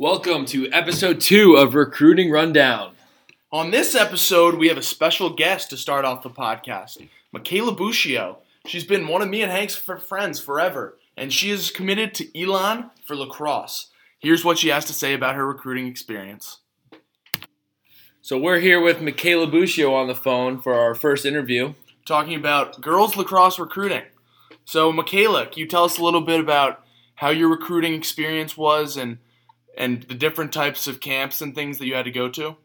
Welcome to episode two of Recruiting Rundown. On this episode, we have a special guest to start off the podcast, Michaela Buoscio. She's been one of me and Hank's friends forever, and she is committed to Elon for lacrosse. Here's what she has to say about her recruiting experience. So we're here with Michaela Buoscio on the phone for our first interview. Talking about girls lacrosse recruiting. So, Michaela, can you tell us a little bit about how your recruiting experience was and and the different types of camps and things that you had to go to?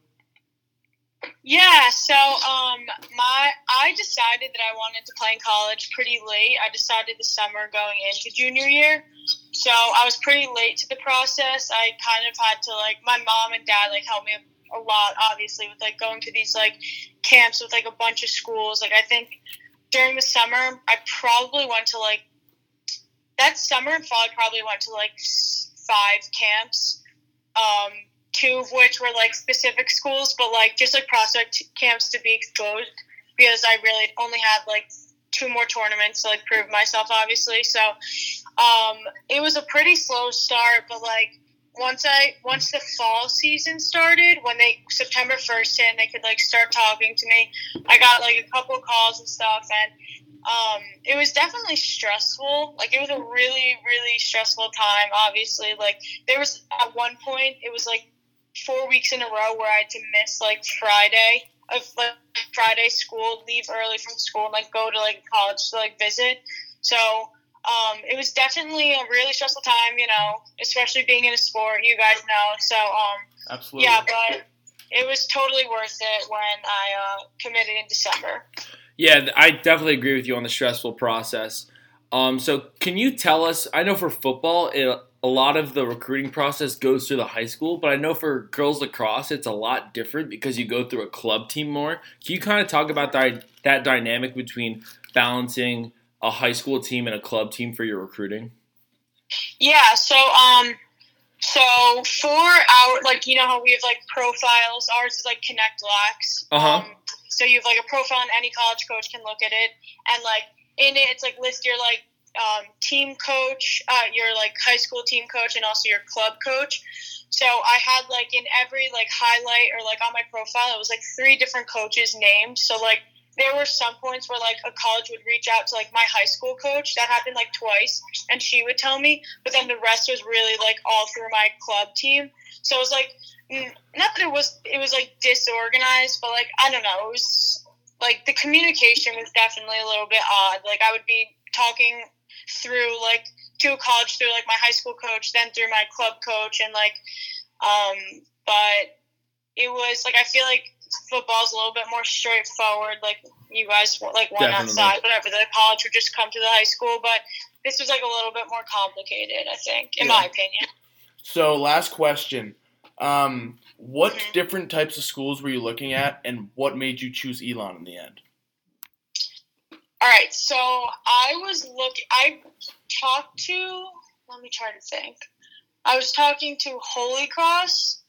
Yeah, so um, my I decided that I wanted to play in college pretty late. I decided the summer going into junior year, so I was pretty late to the process. I kind of had to like my mom and dad like helped me a lot, obviously, with like going to these like camps with like a bunch of schools. Like I think during the summer, I probably went to like that summer and fall. I probably went to like five camps um, two of which were like specific schools, but like just like prospect camps to be exposed because I really only had like two more tournaments to like prove myself, obviously. So um, it was a pretty slow start, but like once I once the fall season started, when they September first and they could like start talking to me. I got like a couple calls and stuff, and um, it was definitely stressful. Like it was a really, really stressful time. Obviously, like there was at one point it was like four weeks in a row where I had to miss like Friday of like Friday school, leave early from school, and like go to like college to like visit. So um, it was definitely a really stressful time, you know, especially being in a sport. You guys know, so um, absolutely, yeah, but it was totally worth it when I uh, committed in December. Yeah, I definitely agree with you on the stressful process. Um, so, can you tell us? I know for football, it, a lot of the recruiting process goes through the high school, but I know for girls lacrosse, it's a lot different because you go through a club team more. Can you kind of talk about that, that dynamic between balancing a high school team and a club team for your recruiting? Yeah, so um, so for our like you know how we have like profiles, ours is like Connect Lax. Uh huh. Um, so you have like a profile, and any college coach can look at it, and like in it, it's like list your like um, team coach, uh, your like high school team coach, and also your club coach. So I had like in every like highlight or like on my profile, it was like three different coaches named. So like there were some points where like a college would reach out to like my high school coach. That happened like twice, and she would tell me. But then the rest was really like all through my club team. So it was like not that it was it was like disorganized, but like I don't know, it was like the communication was definitely a little bit odd. Like I would be talking through like to a college through like my high school coach, then through my club coach, and like, um, but it was like I feel like football's a little bit more straightforward. Like you guys like one Definitely. outside, whatever. The college would just come to the high school, but this was like a little bit more complicated. I think, in Yeah. my opinion. So, last question. Um, what Mhm. different types of schools were you looking at, and what made you choose Elon in the end? All right, so I was looking. I talked to. Let me try to think. I was talking to Holy Cross.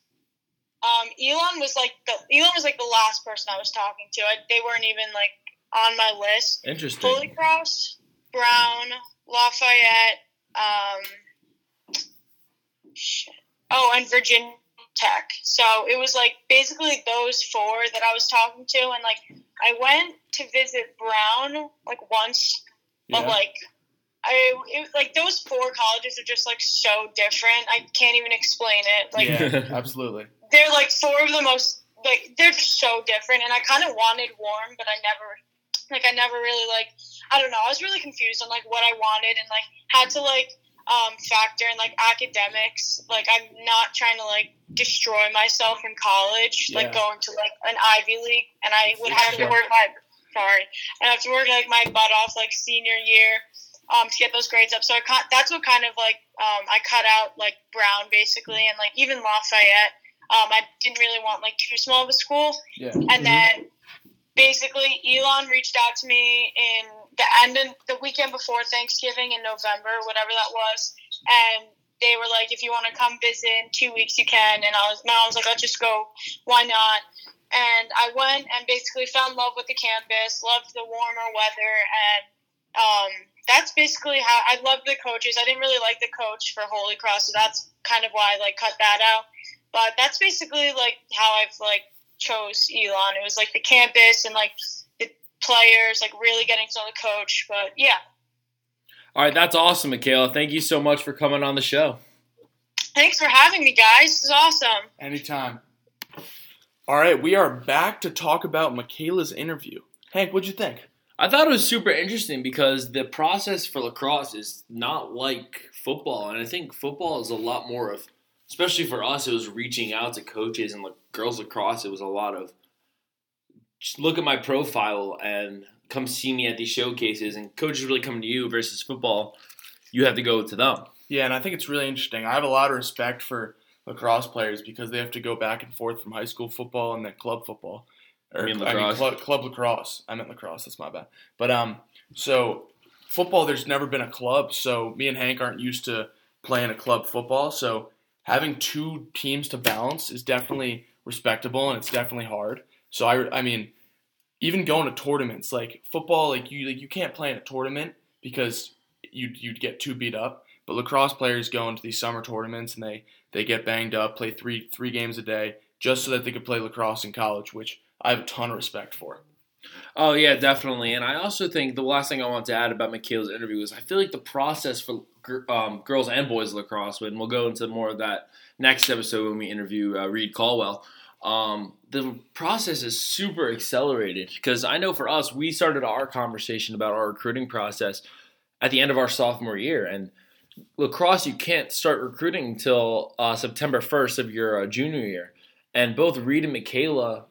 Um, Elon was like the Elon was like the last person I was talking to. I, they weren't even like on my list. Interesting. Holy Cross, Brown, Lafayette. Um. Oh, and Virginia Tech. So it was like basically those four that I was talking to, and like I went to visit Brown like once, but Yeah. like I it, like those four colleges are just like so different. I can't even explain it. Like yeah, absolutely. they're like four of the most like they're just so different, and I kind of wanted warm, but I never like I never really like I don't know. I was really confused on like what I wanted, and like had to like um, factor in like academics. Like I'm not trying to like destroy myself in college, Yeah. like going to like an Ivy League, and I would have Sure. to work my sorry, and I have to work like my butt off like senior year. Um, to get those grades up, so I cut, that's what kind of like um, I cut out like Brown basically, and like even Lafayette. Um, I didn't really want like too small of a school, Yeah. and then basically Elon reached out to me in the end of the weekend before Thanksgiving in November, whatever that was, and they were like, if you want to come visit in two weeks, you can. And I was, I was like, let's just go. Why not? And I went and basically fell in love with the campus, loved the warmer weather, and um, that's basically how I love the coaches. I didn't really like the coach for Holy Cross, so that's kind of why I like cut that out. But that's basically like how I've like chose Elon. It was like the campus and like the players, like really getting to know the coach. But yeah. All right, that's awesome, Michaela. Thank you so much for coming on the show. Thanks for having me, guys. This is awesome. Anytime. All right, we are back to talk about Michaela's interview. Hank, what'd you think? I thought it was super interesting because the process for lacrosse is not like football, and I think football is a lot more of, especially for us, it was reaching out to coaches and like girls lacrosse. It was a lot of just look at my profile and come see me at these showcases, and coaches really come to you versus football. You have to go to them. Yeah, and I think it's really interesting. I have a lot of respect for lacrosse players because they have to go back and forth from high school football and then club football. Or, I mean I mean, lacrosse. club, club lacrosse. I meant lacrosse. That's my bad. But um, so football, there's never been a club. So me and Hank aren't used to playing a club football. So having two teams to balance is definitely respectable and it's definitely hard. So I, I mean, even going to tournaments like football, like you, like you can't play in a tournament because you'd you'd get too beat up. But lacrosse players go into these summer tournaments and they they get banged up, play three three games a day just so that they could play lacrosse in college, which I have a ton of respect for. It. Oh yeah, definitely. And I also think the last thing I want to add about Michaela's interview is I feel like the process for um, girls and boys lacrosse, and we'll go into more of that next episode when we interview uh, Reed Caldwell. Um, the process is super accelerated because I know for us, we started our conversation about our recruiting process at the end of our sophomore year, and lacrosse you can't start recruiting until uh, September first of your uh, junior year. And both Reed and Michaela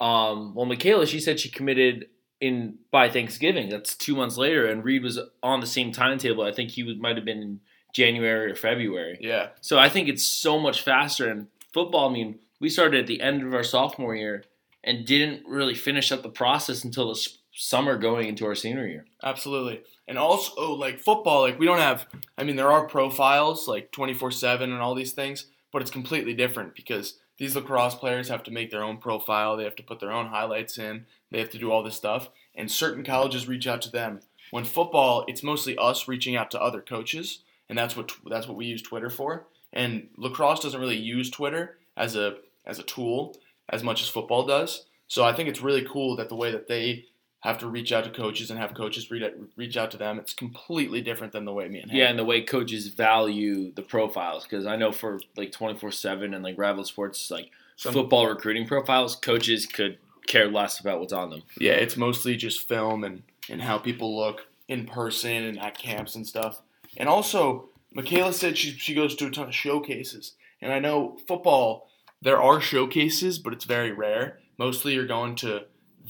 um, well, Michaela, she said she committed in by Thanksgiving. That's two months later, and Reed was on the same timetable. I think he might have been in January or February. Yeah, So I think it's so much faster. And football, I mean, we started at the end of our sophomore year and didn't really finish up the process until the summer going into our senior year. absolutely. And also, like football, like we don't have. I mean, there are profiles like twenty four seven and all these things, but it's completely different because these lacrosse players have to make their own profile. They have to put their own highlights in. They have to do all this stuff, and certain colleges reach out to them. When football, it's mostly us reaching out to other coaches, and that's what that's what we use Twitter for. And lacrosse doesn't really use Twitter as a as a tool as much as football does. So I think it's really cool that the way that they have to reach out to coaches and have coaches reach out, reach out to them, it's completely different than the way me and Yeah, and the way coaches value the profiles, because I know for like twenty four seven and like Rival Sports, like Some- football recruiting profiles, coaches could care less about what's on them. Yeah, it's mostly just film and, and how people look in person and at camps and stuff. And also, Michaela said she, she goes to a ton of showcases. And I know football, there are showcases, but it's very rare. Mostly you're going to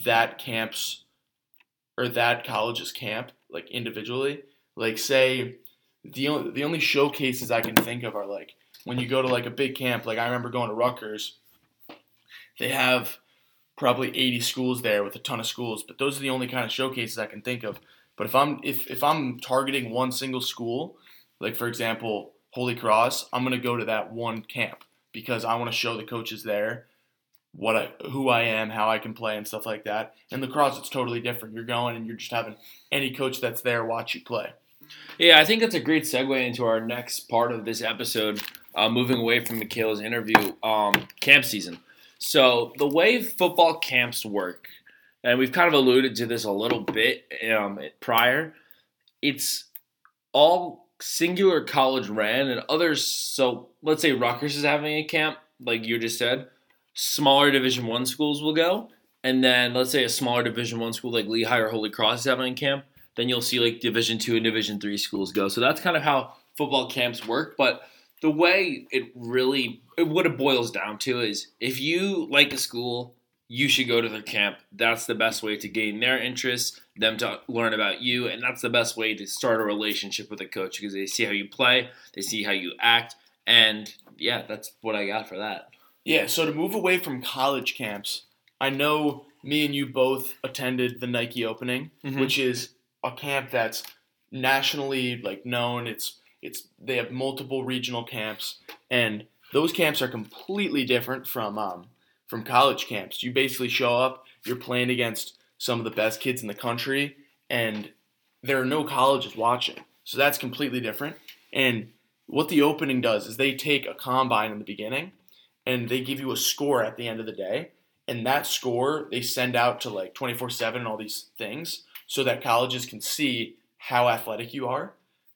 that camp's or that college's camp, like individually. Like, say, the only, the only showcases I can think of are like when you go to like a big camp. Like, I remember going to Rutgers, they have probably 80 schools there with a ton of schools but those are the only kind of showcases i can think of but if i'm if, if i'm targeting one single school like for example holy cross i'm to go to that one camp because i want to show the coaches there what I, who i am how i can play and stuff like that in lacrosse it's totally different you're going and you're just having any coach that's there watch you play Yeah, I think that's a great segue into our next part of this episode, uh, moving away from Michaela's interview, um, camp season. So, the way football camps work, and we've kind of alluded to this a little bit um, prior, it's all singular college ran and others. So, let's say Rutgers is having a camp, like you just said, smaller Division One schools will go. And then, let's say a smaller Division One school like Lehigh or Holy Cross is having a camp then you'll see like Division two and Division three schools go. So that's kind of how football camps work. But the way it really, what it boils down to is if you like a school, you should go to their camp. That's the best way to gain their interest, them to learn about you, and that's the best way to start a relationship with a coach because they see how you play, they see how you act, and yeah, that's what I got for that. Yeah, so to move away from college camps, I know me and you both attended the Nike opening, Mhm. which is a camp that's nationally like known. It's it's they have multiple regional camps, and those camps are completely different from um, from college camps. You basically show up, you're playing against some of the best kids in the country, and there are no colleges watching. So that's completely different. And what the opening does is they take a combine in the beginning and they give you a score at the end of the day. And that score they send out to like 24 7 and all these things so that colleges can see how athletic you are.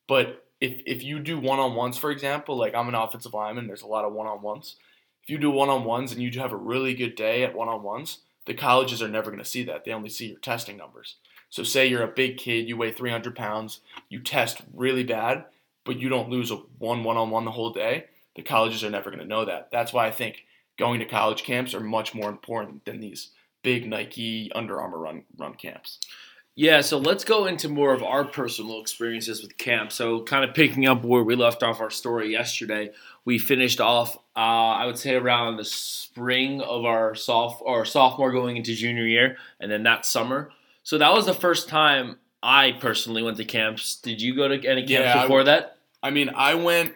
But if, if you do one on ones, for example, like I'm an offensive lineman, there's a lot of one on ones. If you do one on ones and you have a really good day at one on ones, the colleges are never going to see that. They only see your testing numbers. So, say you're a big kid, you weigh 300 pounds, you test really bad, but you don't lose a one one on one the whole day. The colleges are never going to know that. That's why I think going to college camps are much more important than these big Nike Under Armour run run camps. Yeah, so let's go into more of our personal experiences with camp. So, kind of picking up where we left off our story yesterday, we finished off, uh, I would say, around the spring of our soph- or sophomore going into junior year, and then that summer so that was the first time I personally went to camps. Did you go to any camps yeah, before I, that? I mean, I went.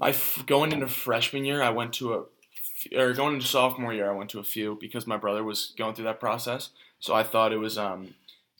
I going into freshman year, I went to a, or going into sophomore year, I went to a few because my brother was going through that process. So I thought it was um,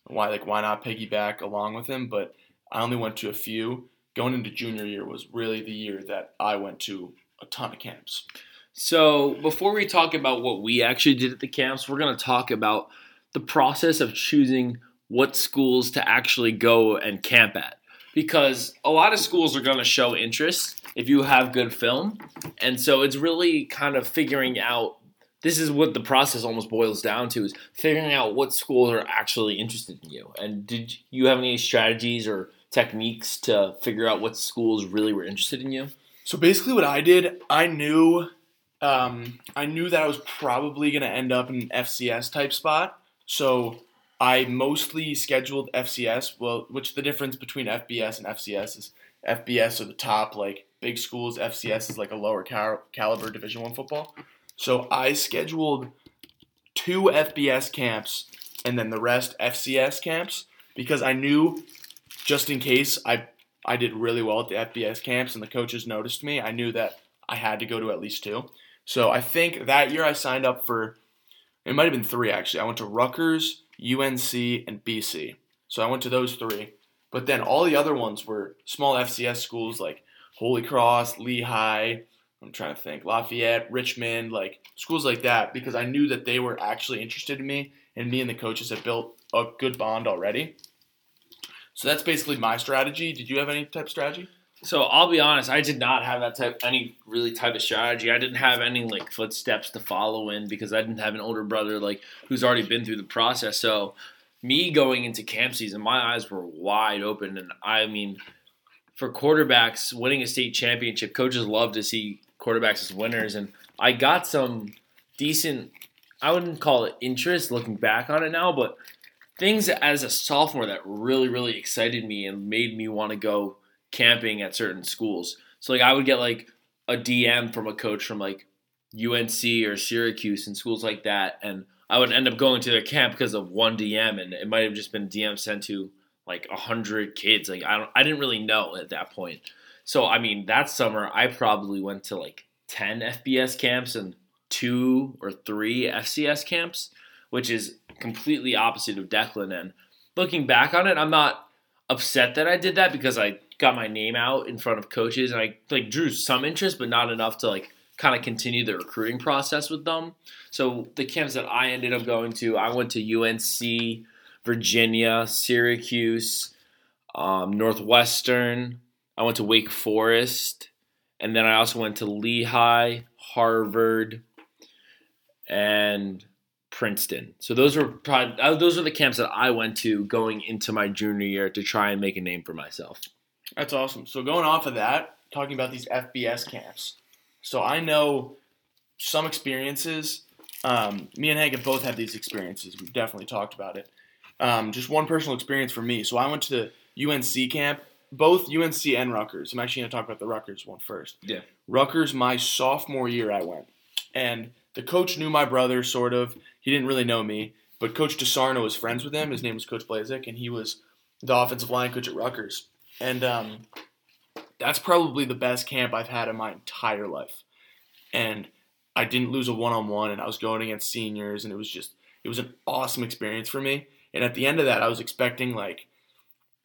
why like why not piggyback along with him? But I only went to a few. Going into junior year was really the year that I went to a ton of camps. So before we talk about what we actually did at the camps, we're going to talk about the process of choosing what schools to actually go and camp at because a lot of schools are going to show interest if you have good film. And so it's really kind of figuring out this is what the process almost boils down to is figuring out what schools are actually interested in you. And did you have any strategies or techniques to figure out what schools really were interested in you? So basically what i did i knew um, i knew that i was probably going to end up in an fcs type spot. So I mostly scheduled FCS. Well, which the difference between FBS and FCS is FBS are the top like big schools. FCS is like a lower cal- caliber Division One football. So I scheduled two FBS camps and then the rest FCS camps because I knew just in case I I did really well at the FBS camps and the coaches noticed me, I knew that I had to go to at least two. So I think that year I signed up for it might have been three actually. I went to Rutgers, UNC, and BC. So I went to those three. But then all the other ones were small FCS schools like Holy Cross, Lehigh, I'm trying to think, Lafayette, Richmond, like schools like that, because I knew that they were actually interested in me, and me and the coaches had built a good bond already. So that's basically my strategy. Did you have any type of strategy? So I'll be honest, I did not have that type any really type of strategy. I didn't have any like footsteps to follow in because I didn't have an older brother like who's already been through the process. So me going into camp season, my eyes were wide open and I mean for quarterbacks winning a state championship, coaches love to see quarterbacks as winners. And I got some decent I wouldn't call it interest looking back on it now, but things as a sophomore that really really excited me and made me want to go camping at certain schools. So like I would get like a DM from a coach from like UNC or Syracuse and schools like that, and I would end up going to their camp because of one DM, and it might have just been DM sent to like a hundred kids. Like I don't, I didn't really know at that point. So I mean, that summer I probably went to like ten FBS camps and two or three FCS camps, which is completely opposite of Declan. And looking back on it, I'm not upset that I did that because I got my name out in front of coaches and I like drew some interest, but not enough to like kind of continue the recruiting process with them. So the camps that I ended up going to, I went to UNC, Virginia, Syracuse, um, Northwestern. I went to Wake Forest, and then I also went to Lehigh, Harvard, and Princeton. So those were probably, uh, those are the camps that I went to going into my junior year to try and make a name for myself. That's awesome. So going off of that, talking about these FBS camps. So I know some experiences. Um, me and Hank have both had these experiences. We've definitely talked about it. Um, just one personal experience for me. So I went to the UNC camp, both UNC and Rutgers. I'm actually going to talk about the Rutgers one first. Yeah. Rutgers, my sophomore year, I went, and the coach knew my brother, sort of. He didn't really know me, but Coach DeSarno was friends with him. His name was Coach Blazik, and he was the offensive line coach at Rutgers. And um, that's probably the best camp I've had in my entire life. And I didn't lose a one on one, and I was going against seniors, and it was just, it was an awesome experience for me. And at the end of that, I was expecting like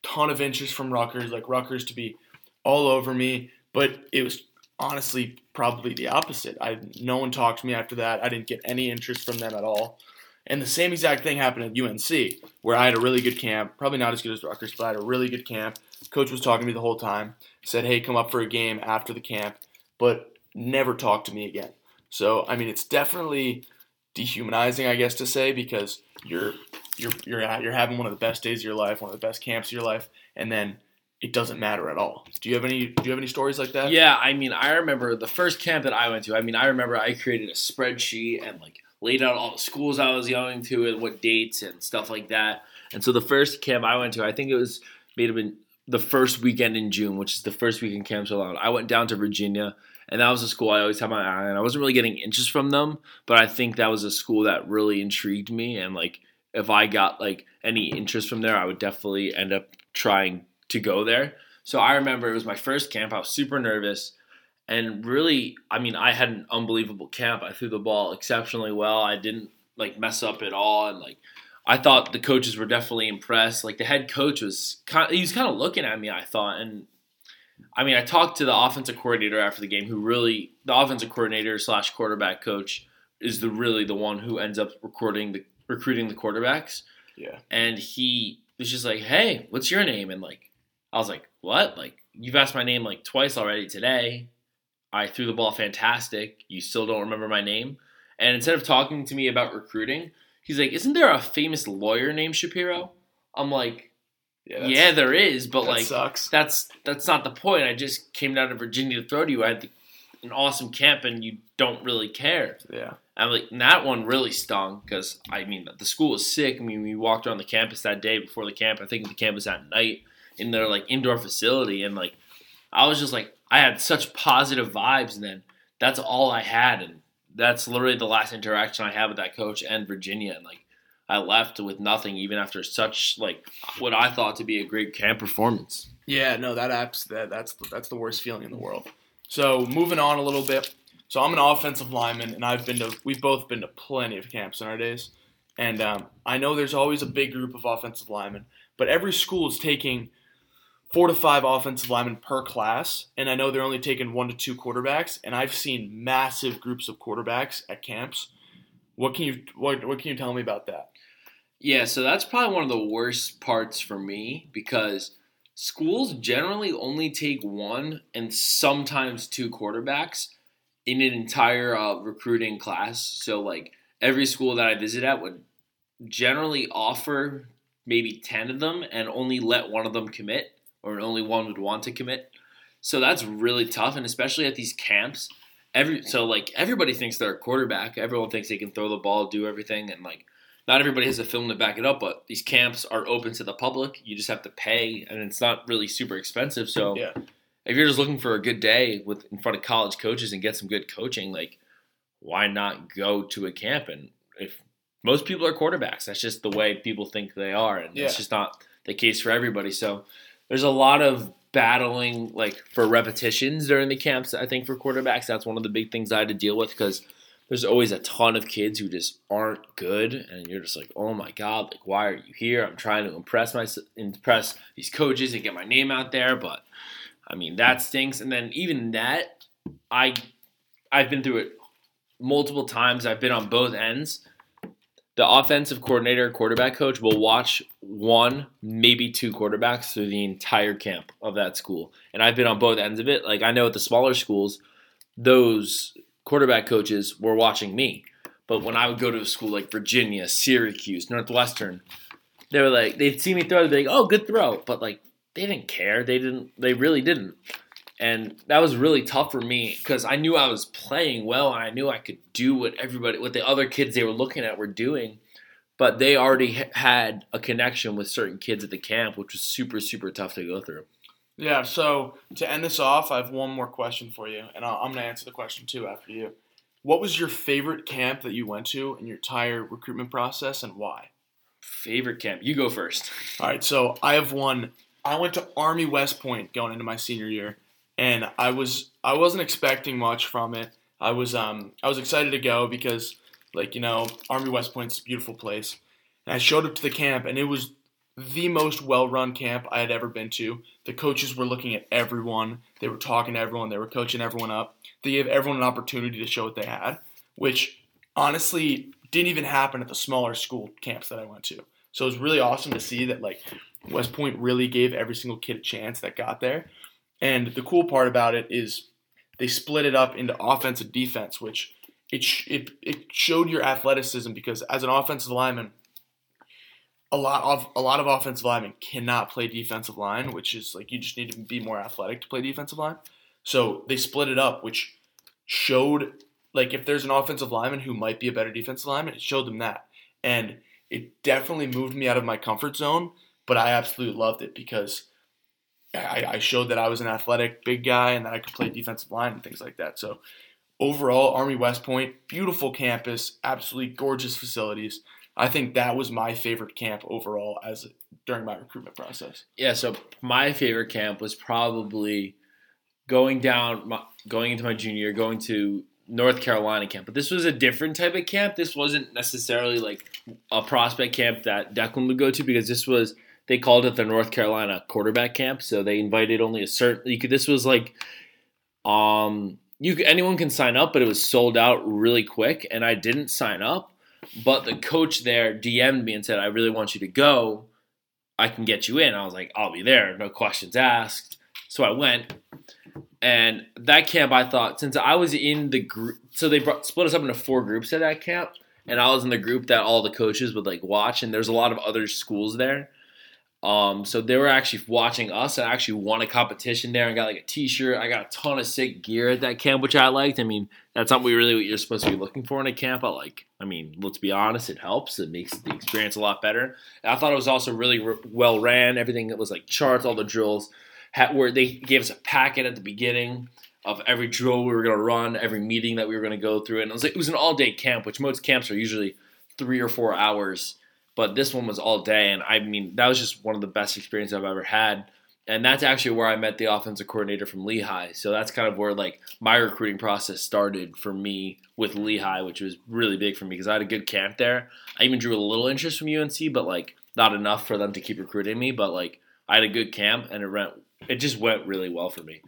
ton of interest from Rutgers, like Rutgers to be all over me, but it was honestly probably the opposite. I no one talked to me after that. I didn't get any interest from them at all. And the same exact thing happened at UNC, where I had a really good camp. Probably not as good as Rutgers, but I had a really good camp. Coach was talking to me the whole time. Said, "Hey, come up for a game after the camp," but never talked to me again. So I mean, it's definitely dehumanizing, I guess, to say because you're you're you're you're having one of the best days of your life, one of the best camps of your life, and then it doesn't matter at all. Do you have any Do you have any stories like that? Yeah, I mean, I remember the first camp that I went to. I mean, I remember I created a spreadsheet and like laid out all the schools I was going to and what dates and stuff like that. And so the first camp I went to, I think it was have been the first weekend in June, which is the first weekend camps allowed. I went down to Virginia, and that was a school I always had my eye on. I wasn't really getting interest from them, but I think that was a school that really intrigued me. And like, if I got like any interest from there, I would definitely end up trying to go there. So I remember it was my first camp. I was super nervous. And really, I mean, I had an unbelievable camp. I threw the ball exceptionally well. I didn't like mess up at all. And like, I thought the coaches were definitely impressed. Like the head coach was kind of, he was kind of looking at me, I thought. And I mean, I talked to the offensive coordinator after the game who really, the offensive coordinator slash quarterback coach is the really the one who ends up recording the recruiting the quarterbacks. Yeah. And he was just like, "Hey, what's your name?" And like, I was like, "What? Like, you've asked my name like twice already today. I threw the ball fantastic. You still don't remember my name?" And instead of talking to me about recruiting, he's like, "Isn't there a famous lawyer named Shapiro?" I'm like, Yeah, "Yeah, there is, but like, sucks. that's that's not the point. I just came down to Virginia to throw to you. I had the, an awesome camp, and you don't really care." Yeah. I'm like, that one really stung because I mean the school was sick. I mean we walked around the campus that day before the camp. I think the campus at night in their like indoor facility, and like I was just like I had such positive vibes, and then that's all I had, and that's literally the last interaction I had with that coach and Virginia, and like I left with nothing, even after such like what I thought to be a great camp performance. Yeah, no, that apps that that's that's the worst feeling in the world. So moving on a little bit. So I'm an offensive lineman, and I've been to we've both been to plenty of camps in our days, and um, I know there's always a big group of offensive linemen, but every school is taking four to five offensive linemen per class, and I know they're only taking one to two quarterbacks, and I've seen massive groups of quarterbacks at camps. What can you what what can you tell me about that? Yeah, so that's probably one of the worst parts for me because schools generally only take one and sometimes two quarterbacks in an entire uh, recruiting class. So, like, every school that I visit at would generally offer maybe 10 of them and only let one of them commit, or only one would want to commit. So, that's really tough. And especially at these camps, every so like everybody thinks they're a quarterback. Everyone thinks they can throw the ball, do everything, and like not everybody has a film to back it up. But these camps are open to the public. You just have to pay, and it's not really super expensive. So Yeah. If you're just looking for a good day with in front of college coaches and get some good coaching, like why not go to a camp? And if most people are quarterbacks, that's just the way people think they are, and Yeah. it's just not the case for everybody. So there's a lot of battling like for repetitions during the camps. I think for quarterbacks, that's one of the big things I had to deal with because there's always a ton of kids who just aren't good, and you're just like, oh my god, like why are you here? I'm trying to impress my impress these coaches and get my name out there, but I mean that stinks. And then even that, I I've been through it multiple times. I've been on both ends. The offensive coordinator, quarterback coach will watch one, maybe two quarterbacks through the entire camp of that school. And I've been on both ends of it. Like I know at the smaller schools, those quarterback coaches were watching me. But when I would go to a school like Virginia, Syracuse, Northwestern, they were like they'd see me throw, they'd be like, "Oh, good throw," but like they didn't care. They didn't. They really didn't. And that was really tough for me because I knew I was playing well and I knew I could do what everybody, what the other kids they were looking at were doing. But they already had a connection with certain kids at the camp, which was super, super tough to go through. Yeah, so to end this off, I have one more question for you, and I'll, I'm going to answer the question too after you. What was your favorite camp that you went to in your entire recruitment process, and why? Favorite camp? You go first. All right, so I have one. I went to Army West Point going into my senior year, and I was I wasn't expecting much from it. I was um I was excited to go because like you know Army West Point's a beautiful place, and I showed up to the camp, and it was the most well-run camp I had ever been to. The coaches were looking at everyone. They were talking to everyone. They were coaching everyone up. They gave everyone an opportunity to show what they had, which honestly didn't even happen at the smaller school camps that I went to. So it was really awesome to see that like West Point really gave every single kid a chance that got there. And the cool part about it is they split it up into offense and defense, which it it it showed your athleticism because as an offensive lineman, a lot of a lot of offensive linemen cannot play defensive line, which is like you just need to be more athletic to play defensive line. So they split it up, which showed like if there's an offensive lineman who might be a better defensive lineman, it showed them that. And it definitely moved me out of my comfort zone, but I absolutely loved it because I, I showed that I was an athletic big guy and that I could play defensive line and things like that. So overall, Army West Point, beautiful campus, absolutely gorgeous facilities. I think that was my favorite camp overall as during my recruitment process. Yeah, so my favorite camp was probably going down, going into my junior year, going to North Carolina camp. But this was a different type of camp. This wasn't necessarily like a prospect camp that Declan would go to because this was they called it the North Carolina quarterback camp. So they invited only a certain. You could. This was like, um, you anyone can sign up, but it was sold out really quick, and I didn't sign up. But the coach there DM'd me and said, "I really want you to go. I can get you in." I was like, "I'll be there, no questions asked." So I went, and that camp I thought since I was in the group, so they brought, split us up into four groups at that camp, and I was in the group that all the coaches would like watch, and there's a lot of other schools there. Um, so they were actually watching us and I actually won a competition there and got like a t-shirt. I got a ton of sick gear at that camp, which I liked. I mean, that's something we really what you're supposed to be looking for in a camp. I like, I mean, let's be honest, it helps. It makes the experience a lot better. And I thought it was also really re- well ran. Everything that was like charts, all the drills had where they gave us a packet at the beginning of every drill we were going to run, every meeting that we were going to go through. And it was it was an all day camp, which most camps are usually three or four hours but this one was all day, and I mean that was just one of the best experiences I've ever had. And that's actually where I met the offensive coordinator from Lehigh. So that's kind of where like my recruiting process started for me with Lehigh, which was really big for me because I had a good camp there. I even drew a little interest from UNC, but like not enough for them to keep recruiting me. But like I had a good camp, and it went it just went really well for me.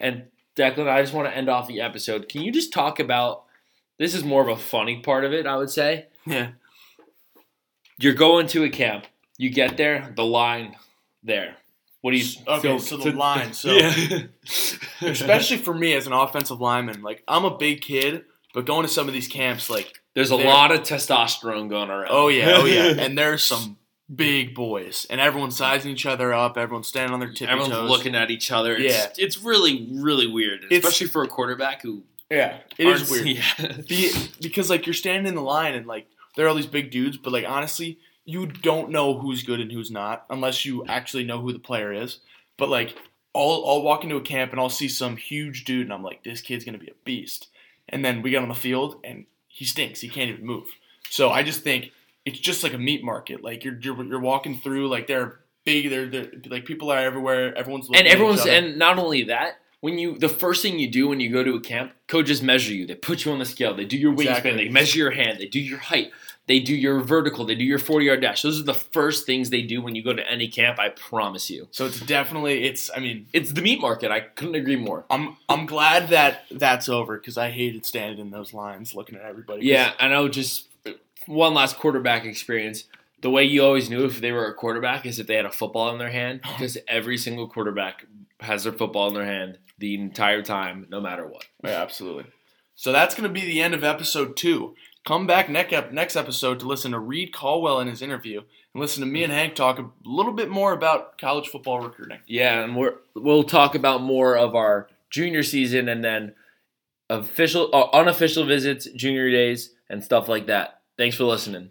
And Declan, I just want to end off the episode. Can you just talk about this is more of a funny part of it, I would say. Yeah you're going to a camp. You get there, the line there. What do you? Okay, so, so the line. So, yeah. especially for me as an offensive lineman, like I'm a big kid, but going to some of these camps, like there's a lot of testosterone going around. Oh yeah, oh yeah, and there's some big boys, and everyone's sizing each other up. Everyone's standing on their tippy Everyone's toes. looking at each other. It's, yeah, it's really, really weird, especially for a quarterback who. Yeah, it is weird. Yeah. because like you're standing in the line and like there are all these big dudes, but like honestly, you don't know who's good and who's not unless you actually know who the player is. But like I'll I'll walk into a camp and I'll see some huge dude and I'm like, this kid's gonna be a beast. And then we get on the field and he stinks. He can't even move. So I just think it's just like a meat market. Like you're you're, you're walking through like they're big. They're, they're like people are everywhere. Everyone's and everyone's and not only that when you the first thing you do when you go to a camp, coaches measure you. They put you on the scale. They do your wingspan. Exactly. They measure your hand. They do your height. They do your vertical. They do your forty yard dash. Those are the first things they do when you go to any camp. I promise you. So it's definitely it's. I mean, it's the meat market. I couldn't agree more. I'm I'm glad that that's over because I hated standing in those lines looking at everybody. Yeah, I know. Just one last quarterback experience. The way you always knew if they were a quarterback is if they had a football in their hand because every single quarterback has their football in their hand the entire time, no matter what. Yeah, absolutely. So that's going to be the end of episode two. Come back next episode to listen to Reed Caldwell in his interview and listen to me and Hank talk a little bit more about college football recruiting. Yeah, and we're, we'll talk about more of our junior season and then official, uh, unofficial visits, junior days, and stuff like that. Thanks for listening.